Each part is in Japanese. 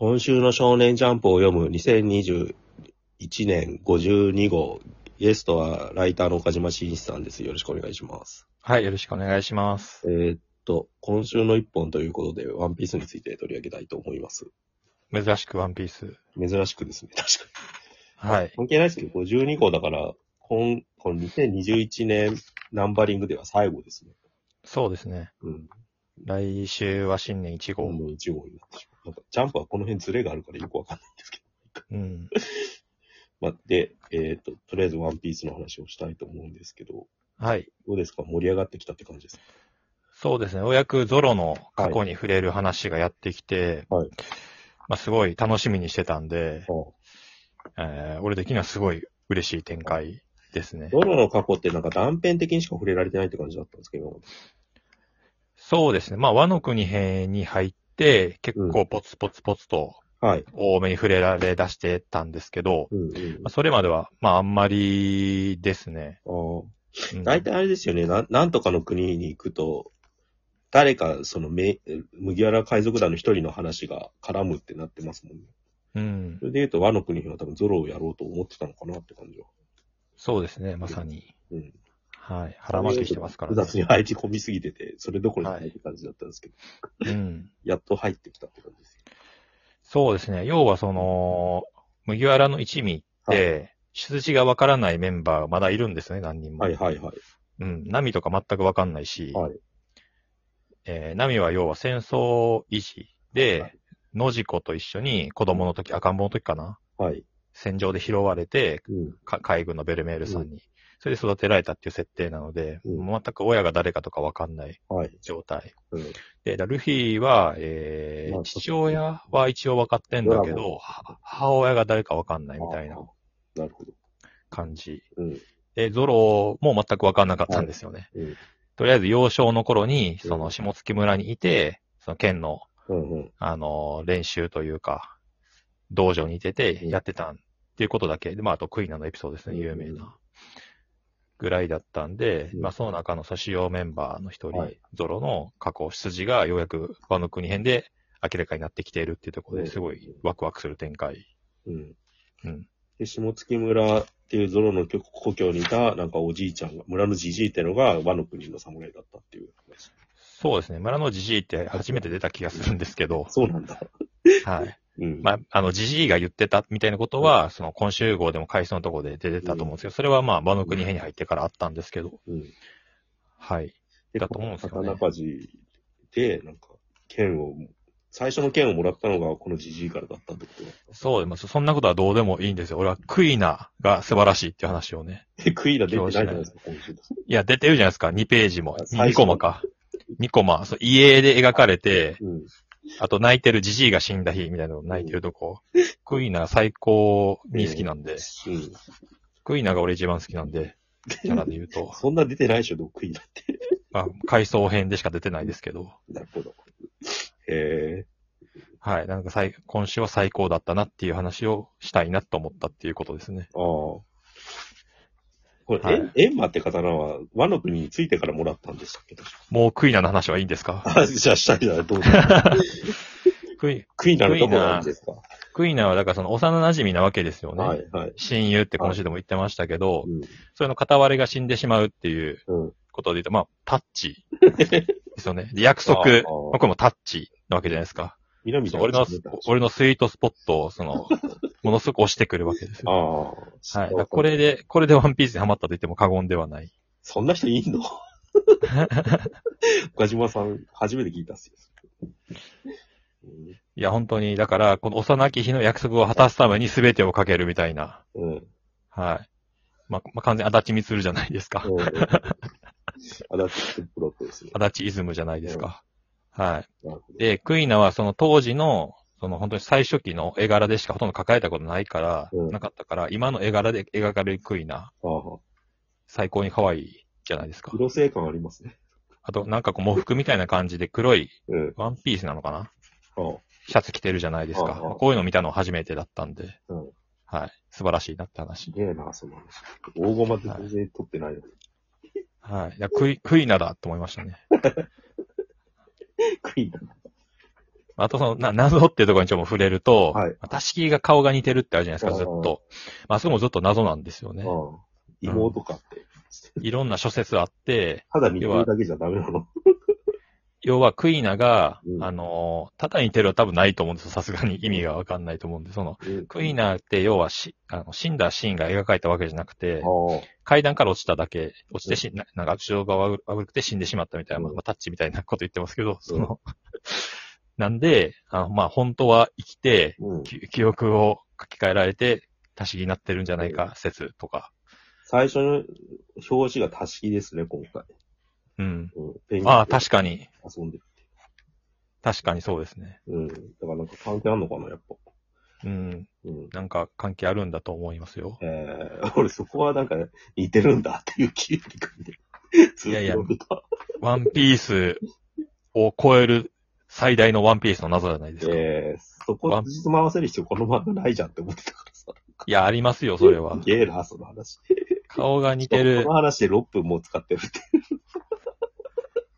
今週の少年ジャンプを読む2021年52号。ゲストはライターの岡島真一さんです。よろしくお願いします。はい、よろしくお願いします。えーっと、今週の一本ということで、ワンピースについて取り上げたいと思います。珍しくワンピース。珍しくですね、確かに。はい。関係ないですけど、52号だから、今、この2021年ナンバリングでは最後ですね。そうですね。うん。来週は新年1号。今度1号になってしまう。なんか、ジャンプはこの辺ズレがあるからよくわかんないんですけど。うん。まあ、で、えーっと、とりあえずワンピースの話をしたいと思うんですけど、はい。どうですか？盛り上がってきたって感じですか？そうですね。ようやくゾロの過去に触れる話がやってきて、はいまあすごい楽しみにしてたんで、あえー俺的にはすごい嬉しい展開ですね。ドロの過去ってなんか断片的にしか触れられてないって感じだったんですけど、そうですね。まあ和の国編に入って、結構ポツポツポツとはい。多めに触れられ出してたんですけど、うんうんまあ、それまでは、まああんまりですね。大体あれですよねな、なんとかの国に行くと、誰かそのめ麦わら海賊団の一人の話が絡むってなってますもんね。うんそ。れで言うと和の国は多分ゾロをやろうと思ってたのかなって感じは。そうですね、まさに。うん。はい。腹巻きしてますから複雑に入り込みすぎてて、それどころじゃないって感じだったんですけど、うん。やっと入ってきたって感じですよ。そうですね。要はその、麦わらの一味って、出自がわからないメンバーがまだいるんですね、何人も。はいはいはい。うん。ナミとか全くわかんないし、はい。えーナミは要は戦争維持で、はい野次子と一緒に子供の時、赤ん坊の時かなはい。戦場で拾われて、うん。か海軍のベルメールさんに、それで育てられたっていう設定なので、うん全く親が誰かとかわかんないはい。状態。うん。で、だルフィは、えーまあ父親は一応分かってんだけドラゴど、は母親が誰か分かんないみたいななるほど。感じ。うん。で、ゾロも全く分かんなかったんですよね。うん。とりあえず幼少の頃に、うんその下月村にいて、その剣の、うんうん。あの、練習というか、道場にいててうんやってたっていうことだけ。で、まあ、あとクイナのエピソードですね、うん有名な。ぐらいだったんで、うんまあ、その中の主要メンバーの一人、はいゾロの過去、出自がようやく和の国編で明らかになってきているっていうところうんですごいワクワクする展開。うん。うん。で、下月村っていうゾロの故郷にいた、なんかおじいちゃんが、村のじじいってのが和の国の侍だったっていう話。そうですね。村のジジイって初めて出た気がするんですけど、そうなんだ。はい。うん。まあ、あの、ジジイが言ってたみたいなことは、その今週号でも回想のところで出てたと思うんですけど、それはまあ、和の国編に入ってからあったんですけど、うん。はい。で、だと思うんですよね刀鍛冶で、なんか、剣を、最初の剣をもらったのがこのじじいからだったってこと。そう、まあ、そそんなことはどうでもいいんですよ。俺はクイナが素晴らしいっていう話をね。で、クイーナ出てないじゃないですか、今週。いや、出てるじゃないですか。2ページも。2最初コマか。2コマ。そう家で描かれて、うん。あと泣いてるジジイが死んだ日みたいなの泣いてるとこ。クイナ最高に好きなんで、うん。クイナが俺一番好きなんで、キャラで言うと。そんな出てないでしょ、クイーナって。まあ、回想編でしか出てないですけど。なるほど。へえ。はい。なんか最、今週は最高だったなっていう話をしたいなと思ったっていうことですね。ああ。これ、はいエンエンマって刀は和の国についてからもらったんでしたっけ？もうクイナの話はいいんですか？あ、じゃあしたいない、どうぞ。クイ、クイーナのとこなんですか？クイナはだからその幼馴染なわけですよね。はい、はい。親友って今週でも言ってましたけど、うん。それの片割れが死んでしまうっていううん。ことで言うと、まあ、タッチ ですよね。で約束、あー僕もタッチなわけじゃないですか。南そう俺の、俺のスイートスポットを、その、ものすごく押してくるわけですあよ。あ。はい。これで、これでワンピースにハマったと言っても過言ではない。そんな人いんの？岡島さん、初めて聞いたっすよ。いや、本当に、だから、この幼き日の約束を果たすために全てをかけるみたいな。うん。うん。はい。まあ、まあ、完全に足立みつるじゃないですか。うん。あだってプロットですね。足立イズムじゃないですか。はい。なるほど。で、クイナはその当時の、その本当に最初期の絵柄でしかほとんど描かれたことないから、うんなかったから、今の絵柄で描かれるクイナ、ああ。最高に可愛いじゃないですか。色性感ありますね。あと、なんかこう、喪服みたいな感じで黒いうん。ワンピースなのかな？ああ。シャツ着てるじゃないですか。こういうの見たの初めてだったんで、うん。はい。素晴らしいなってす話。げえな、その話。大駒で全然撮ってない。はい。いや、クイ、クイナだと思いましたね。クイーンだあとその、な、謎っていうところにちょっと触れると、はいたしきが顔が似てるってあるじゃないですか、ずっと。まあ、そこもずっと謎なんですよね。うん。妹かって。いろんな諸説あって、ただ似てるだけじゃダメなの。要はクイナが、うんあの、ただ似てるは多分ないと思うんですよ。さすがに意味がわかんないと思うんで、その、クイナって要はし、あの、死んだシーンが描かれたわけじゃなくて、あ階段から落ちただけ、落ちてし、ななんか後ろが悪悪くて死んでしまったみたいな、うんまあ、タッチみたいなこと言ってますけど、その、なんで、あまあ、本当は生きて、あ。うん。き記憶を書き換えられて、足しになってるんじゃないか説とか。最初の表紙がたしきですね、今回。うん。うん。ペンギンああ、確かに。遊んでる。確かにそうですね。うん。だからなんか関係あんのかな、やっぱ。うん。うん。なんか関係あるんだと思いますよ。えー、俺そこはなんか似てるんだっていう気がして。ずっといやいや。ワンピースを超える最大のワンピースの謎じゃないですか。えー、そこつじつわせる必要この漫画ないじゃんって思ってたからさ。いや、ありますよ、それは す。げえな、その話。顔が似てるこの話で6分も使ってるって。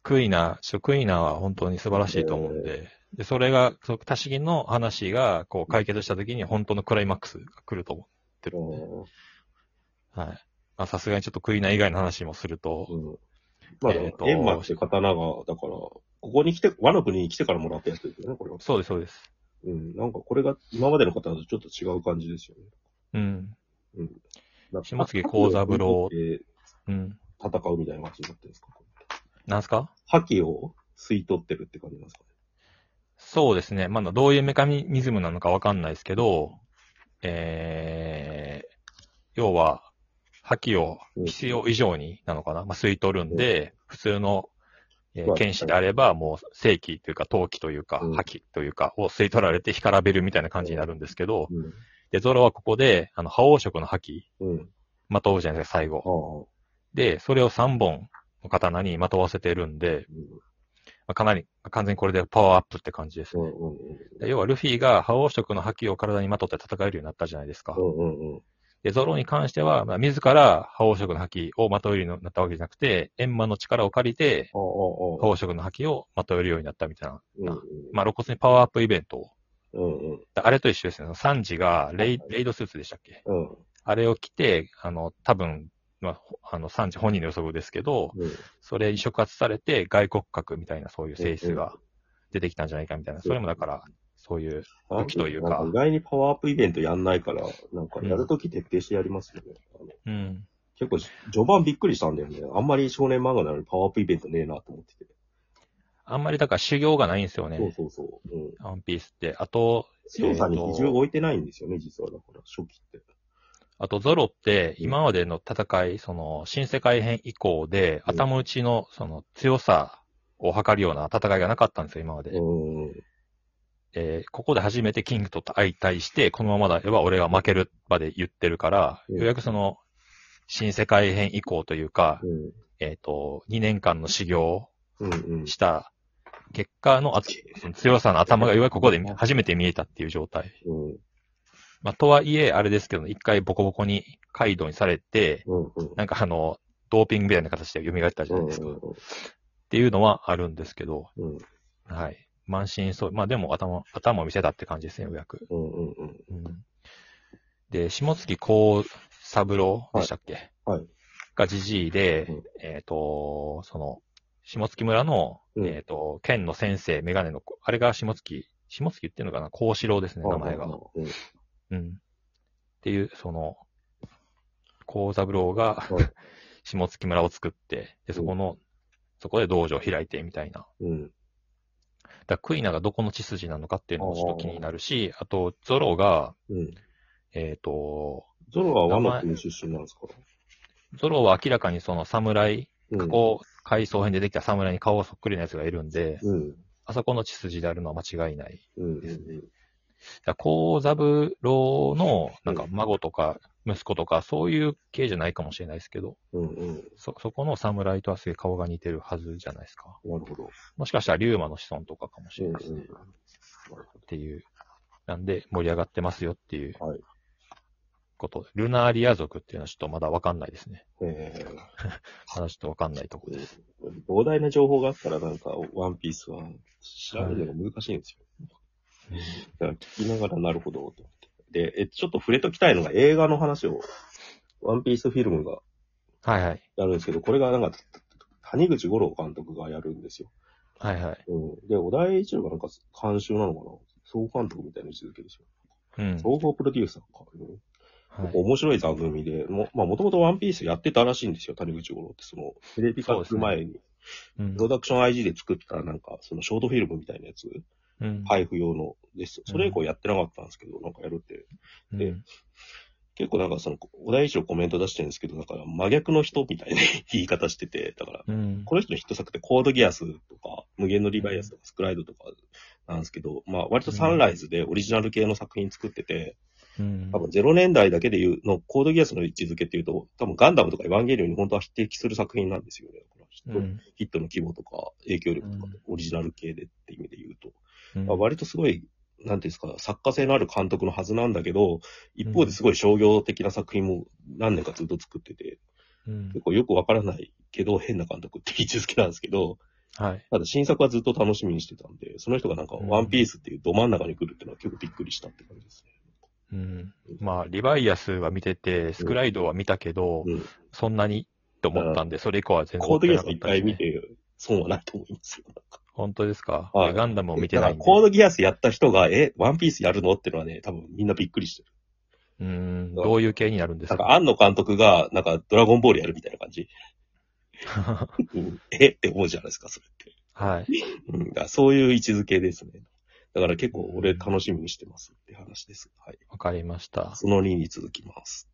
クイナ、ちょクイナは本当に素晴らしいと思うんで、で、それが、その、たしぎの話が、こう、解決した時に本当のクライマックスが来ると思ってるんで、はい。まあ、さすがにちょっとクイナ以外の話もすると、うん。まあ、えーとエンマって刀が、だから、ここに来て、和の国に来てからもらったやつですよね、これは。そうです、そうです。うん。なんかこれが今までの刀とちょっと違う感じですよね。うん。なんか下月幸三郎でうん。戦うみたいな感じになってるんですか？なんすか？覇気を吸い取ってるって感じなんですかね？そうですね。まだどういうメカニズムなのかわかんないですけど、えー、要は、覇気を必要以上になのかな、まあ、吸い取るんで、普通の、えーまあ剣士であれば、もう正気というか、陶器というかうん、覇気というか、を吸い取られて干からべるみたいな感じになるんですけど、うん。で、ゾロはここで、あの、覇王色の覇気、うん。まとうじゃないですか、最後。で、それを3本の刀にまとわせてるんで、まあかなり、完全にこれでパワーアップって感じですね。うん。うん。うん。で要はルフィが覇王色の覇気を体にまとって戦えるようになったじゃないですか。うん。うん。うん。で、ゾロに関しては、まあ、自ら覇王色の覇気をまとえるようになったわけじゃなくて、閻魔の力を借りて。覇王色の覇気をまとえるようになったみたいな。うん。うん。まあ、露骨にパワーアップイベントを。うん。うん。あれと一緒ですね。サンジがレイレイドスーツでしたっけ？うん。あれを着て、あの、多分、まあ、ほあの、サンジ本人の予測ですけど、うん。それに触発されて外国格みたいなそういう性質が出てきたんじゃないかみたいな。それもだから、そういう、武器というか意外にパワーアップイベントやんないから、なんかやるとき徹底してやりますよね。あのうん。結構、序盤びっくりしたんだよね。あんまり少年漫画なのにパワーアップイベントねえなと思ってて。あんまりだから修行がないんですよね。そうそうそう。うん。ワンピースって。あと、強さに比重を置いてないんですよね、実は。だから、初期って。あとゾロって、今までの戦い、その、新世界編以降で、うん頭打ちの、その、強さを測るような戦いがなかったんですよ、今まで。うん。えーここで初めてキングと相対して、このままでは俺が負けるまで言ってるから、うんようやくその、新世界編以降というか、うん。えっ、と、2年間の修行。した結果のあその強さの頭がようやくここで初めて見えたっていう状態。うん。まあ、とはいえ、あれですけど、一回ボコボコにカイドウにされて、うん。うん。なんかあの、ドーピングみたいな形で蘇ったじゃないですか。っていうのはあるんですけど、うん。はい。満身そう。まあでも頭、頭を見せたって感じですね、ようやく。うん。うん。うん。うん。で、下月幸三郎でしたっけ？はい。がじじいで、うんえっ、と、その、下月村の、うんえっ、と、県の先生、メガネの子、あれが下月、下月言ってんのかな？幸四郎ですね、名前が。うん。うん。っていう、その、幸三郎がはい、下月村を作って、で、そこの、そこで道場を開いてみたいな。うん。だクイナがどこの血筋なのかっていうのもちょっと気になるし、あと、ゾロが、うん。えっ、と、ゾロは和の国出身なんですか？ゾロは明らかにその侍、うん。過去回想編でできた侍に顔そっくりなやつがいるんで、うん。あそこの血筋であるのは間違いない。うん。ですねだから幸三郎の、なんか孫とか息子とか、そういう系じゃないかもしれないですけど、うん。うん。そ、そこの侍とはすげえ顔が似てるはずじゃないですか。なるほど。もしかしたら竜馬の子孫とかかもしうん。れないですね。うん。っていう。なんで、盛り上がってますよっていうはいこと。ルナーリア族っていうのはちょっとまだわかんないですね。えーまだちょっとわかんないところです。膨大な情報があったらなんか、ワンピースは調べるのが難しいんですよ。だから聞きながらなるほど、と。で、え、ちょっと触れときたいのが映画の話を、ワンピースフィルムがはいはい。やるんですけど、これがなんか、谷口五郎監督がやるんですよ。はいはい。うん。で、小田栄一郎がなんか監修なのかな？総監督みたいな位置づけですよ。うん。総合プロデューサーか。うんはい、面白い座組で、もまあもともとワンピースやってたらしいんですよ、谷口五郎って。その、テレビ化する前に、うんプロダクション IG で作ったなんか、そのショートフィルムみたいなやつ、うん。配布用のです。それ以降やってなかったんですけど、なんかやるって。でうん結構なんかその、小田栄一郎コメント出してるんですけど、だから真逆の人みたいな 言い方してて、だから、うん。この人のヒット作ってコードギアスとか、無限のリバイアスとか、スクライドとかなんですけど、まあ割とサンライズでオリジナル系の作品作ってて、うん多分0年代だけで言うの、コードギアスの位置づけっていうと、多分ガンダムとかエヴァンゲリオンに本当は匹敵する作品なんですよね。ヒット,、うんヒットの規模とか影響力とかうん、オリジナル系でっていう意味で言うと。うんまあ、割とすごい、なんていうんですか、作家性のある監督のはずなんだけど、一方ですごい商業的な作品も何年かずっと作ってて、うん結構よくわからないけど変な監督って位置づけなんですけど、はい。ただ新作はずっと楽しみにしてたんで、その人がなんかうんワンピースっていうど真ん中に来るっていうのは結構びっくりしたって感じですうん。まあ、リバイアスは見てて、スクライドは見たけど、ね。うん。そんなにと思ったんで、それ以降は全然コードギアス一回見て、損はないと思いますよ。本当ですか、はいガンダムを見てだかないんで。らコードギアスやった人が、え、ワンピースやるの？ってのはね、多分みんなびっくりしてる。うん。どういう系になるんですか？なんか、庵野監督が、なんか、ドラゴンボールやるみたいな感じ。うんえ？って思うじゃないですか、それって。はい。うん、だからそういう位置づけですね。だから結構俺楽しみにしてますって話です。はい。わかりました。その2に続きます。